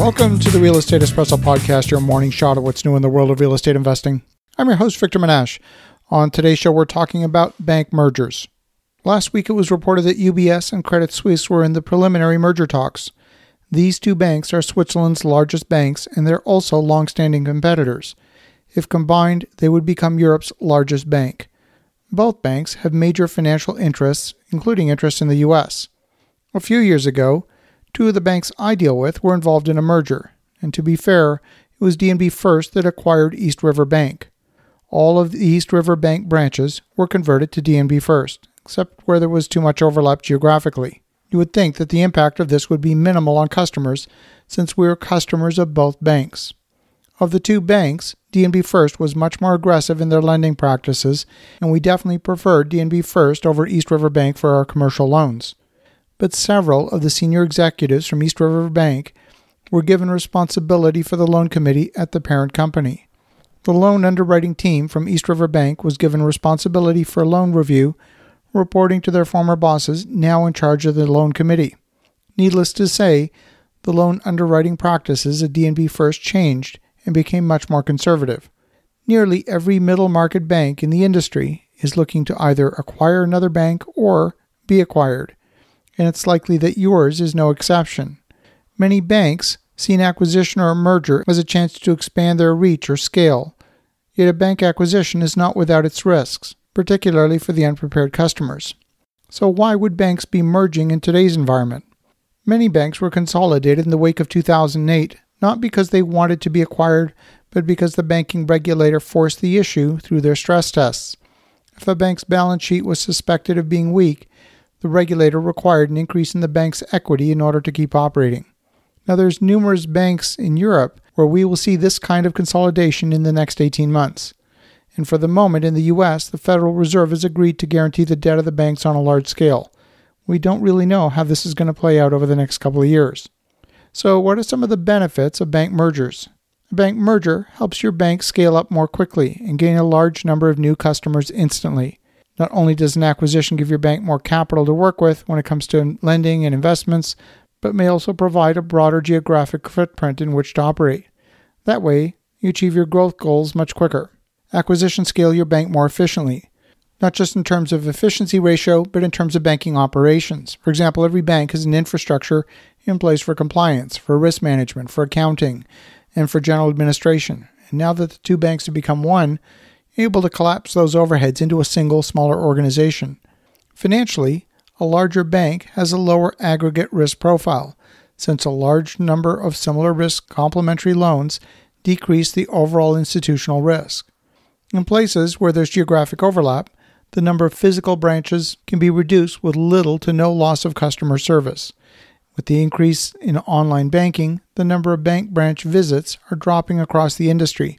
Welcome to the Real Estate Espresso Podcast, your morning shot of what's new in the world of real estate investing. I'm your host, Victor Menasce. On today's show, we're talking about bank mergers. Last week, it was reported that UBS and Credit Suisse were in the preliminary merger talks. These two banks are Switzerland's largest banks, and they're also long-standing competitors. If combined, they would become Europe's largest bank. Both banks have major financial interests, including interests in the U.S. A few years ago, two of the banks I deal with were involved in a merger, and to be fair, it was DNB First that acquired East River Bank. All of the East River Bank branches were converted to DNB First, except where there was too much overlap geographically. You would think that the impact of this would be minimal on customers since we are customers of both banks. Of the two banks, DNB First was much more aggressive in their lending practices, and we definitely preferred DNB First over East River Bank for our commercial loans. But several of the senior executives from East River Bank were given responsibility for the loan committee at the parent company. The loan underwriting team from East River Bank was given responsibility for loan review, reporting to their former bosses, now in charge of the loan committee. Needless to say, the loan underwriting practices at DNB First changed and became much more conservative. Nearly every middle market bank in the industry is looking to either acquire another bank or be acquired, and it's likely that yours is no exception. Many banks see an acquisition or a merger as a chance to expand their reach or scale, yet a bank acquisition is not without its risks, particularly for the unprepared customers. So, why would banks be merging in today's environment? Many banks were consolidated in the wake of 2008 not because they wanted to be acquired, but because the banking regulator forced the issue through their stress tests. If a bank's balance sheet was suspected of being weak, the regulator required an increase in the bank's equity in order to keep operating. Now there's numerous banks in Europe where we will see this kind of consolidation in the next 18 months. And for the moment in the US, the Federal Reserve has agreed to guarantee the debt of the banks on a large scale. We don't really know how this is going to play out over the next couple of years. So, what are some of the benefits of bank mergers? A bank merger helps your bank scale up more quickly and gain a large number of new customers instantly. Not only does an acquisition give your bank more capital to work with when it comes to lending and investments, but may also provide a broader geographic footprint in which to operate. That way, you achieve your growth goals much quicker. Acquisitions scale your bank more efficiently, not just in terms of efficiency ratio, but in terms of banking operations. For example, every bank has an infrastructure in place for compliance, for risk management, for accounting, and for general administration. And now that the two banks have become one, able to collapse those overheads into a single, smaller organization. Financially, a larger bank has a lower aggregate risk profile, since a large number of similar risk complementary loans decrease the overall institutional risk. In places where there's geographic overlap, the number of physical branches can be reduced with little to no loss of customer service. With the increase in online banking, the number of bank branch visits are dropping across the industry.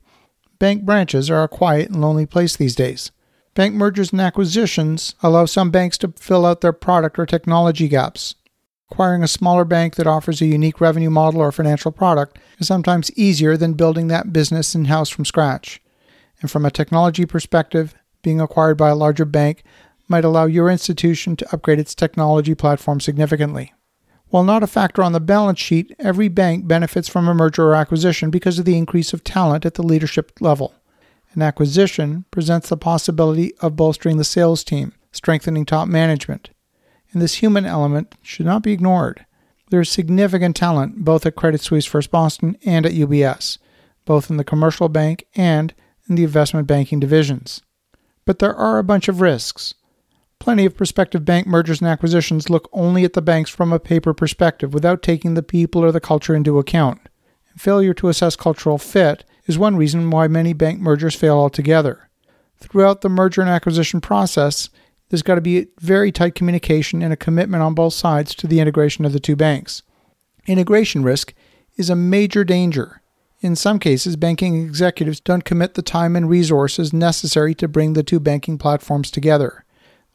Bank branches are a quiet and lonely place these days. Bank mergers and acquisitions allow some banks to fill out their product or technology gaps. Acquiring a smaller bank that offers a unique revenue model or financial product is sometimes easier than building that business in house from scratch. And from a technology perspective, being acquired by a larger bank might allow your institution to upgrade its technology platform significantly. While not a factor on the balance sheet, every bank benefits from a merger or acquisition because of the increase of talent at the leadership level. An acquisition presents the possibility of bolstering the sales team, strengthening top management. And this human element should not be ignored. There is significant talent both at Credit Suisse First Boston and at UBS, both in the commercial bank and in the investment banking divisions. But there are a bunch of risks. Plenty of prospective bank mergers and acquisitions look only at the banks from a paper perspective without taking the people or the culture into account. And failure to assess cultural fit is one reason why many bank mergers fail altogether. Throughout the merger and acquisition process, there's got to be very tight communication and a commitment on both sides to the integration of the two banks. Integration risk is a major danger. In some cases, banking executives don't commit the time and resources necessary to bring the two banking platforms together.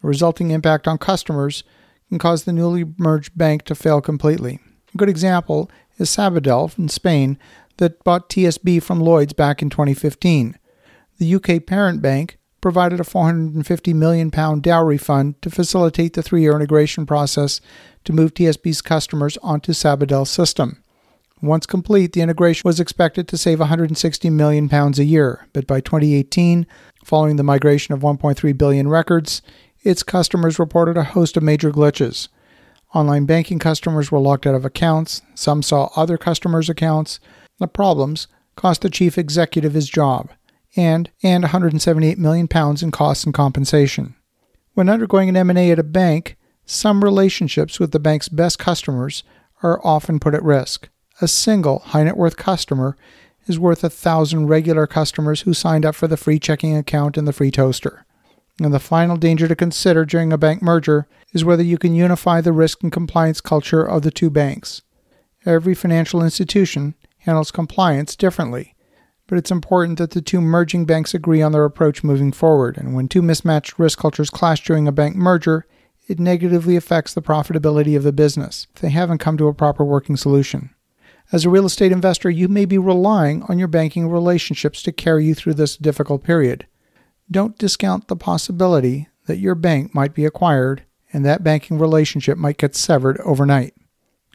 Resulting impact on customers can cause the newly merged bank to fail completely. A good example is Sabadell in Spain that bought TSB from Lloyds back in 2015. The UK parent bank provided a 450 million pound dowry fund to facilitate the three-year integration process to move TSB's customers onto Sabadell's system. Once complete, the integration was expected to save 160 million pounds a year, but by 2018, following the migration of 1.3 billion records, its customers reported a host of major glitches. Online banking customers were locked out of accounts, some saw other customers' accounts. The problems cost the chief executive his job and and 178 million pounds in costs and compensation. When undergoing an M&A at a bank, some relationships with the bank's best customers are often put at risk. A single high net worth customer is worth a thousand regular customers who signed up for the free checking account and the free toaster. And the final danger to consider during a bank merger is whether you can unify the risk and compliance culture of the two banks. Every financial institution handles compliance differently, but it's important that the two merging banks agree on their approach moving forward. And when two mismatched risk cultures clash during a bank merger, it negatively affects the profitability of the business if they haven't come to a proper working solution. As a real estate investor, you may be relying on your banking relationships to carry you through this difficult period. Don't discount the possibility that your bank might be acquired and that banking relationship might get severed overnight.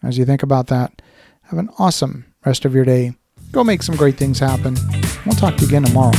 As you think about that, have an awesome rest of your day. Go make some great things happen. We'll talk to you again tomorrow.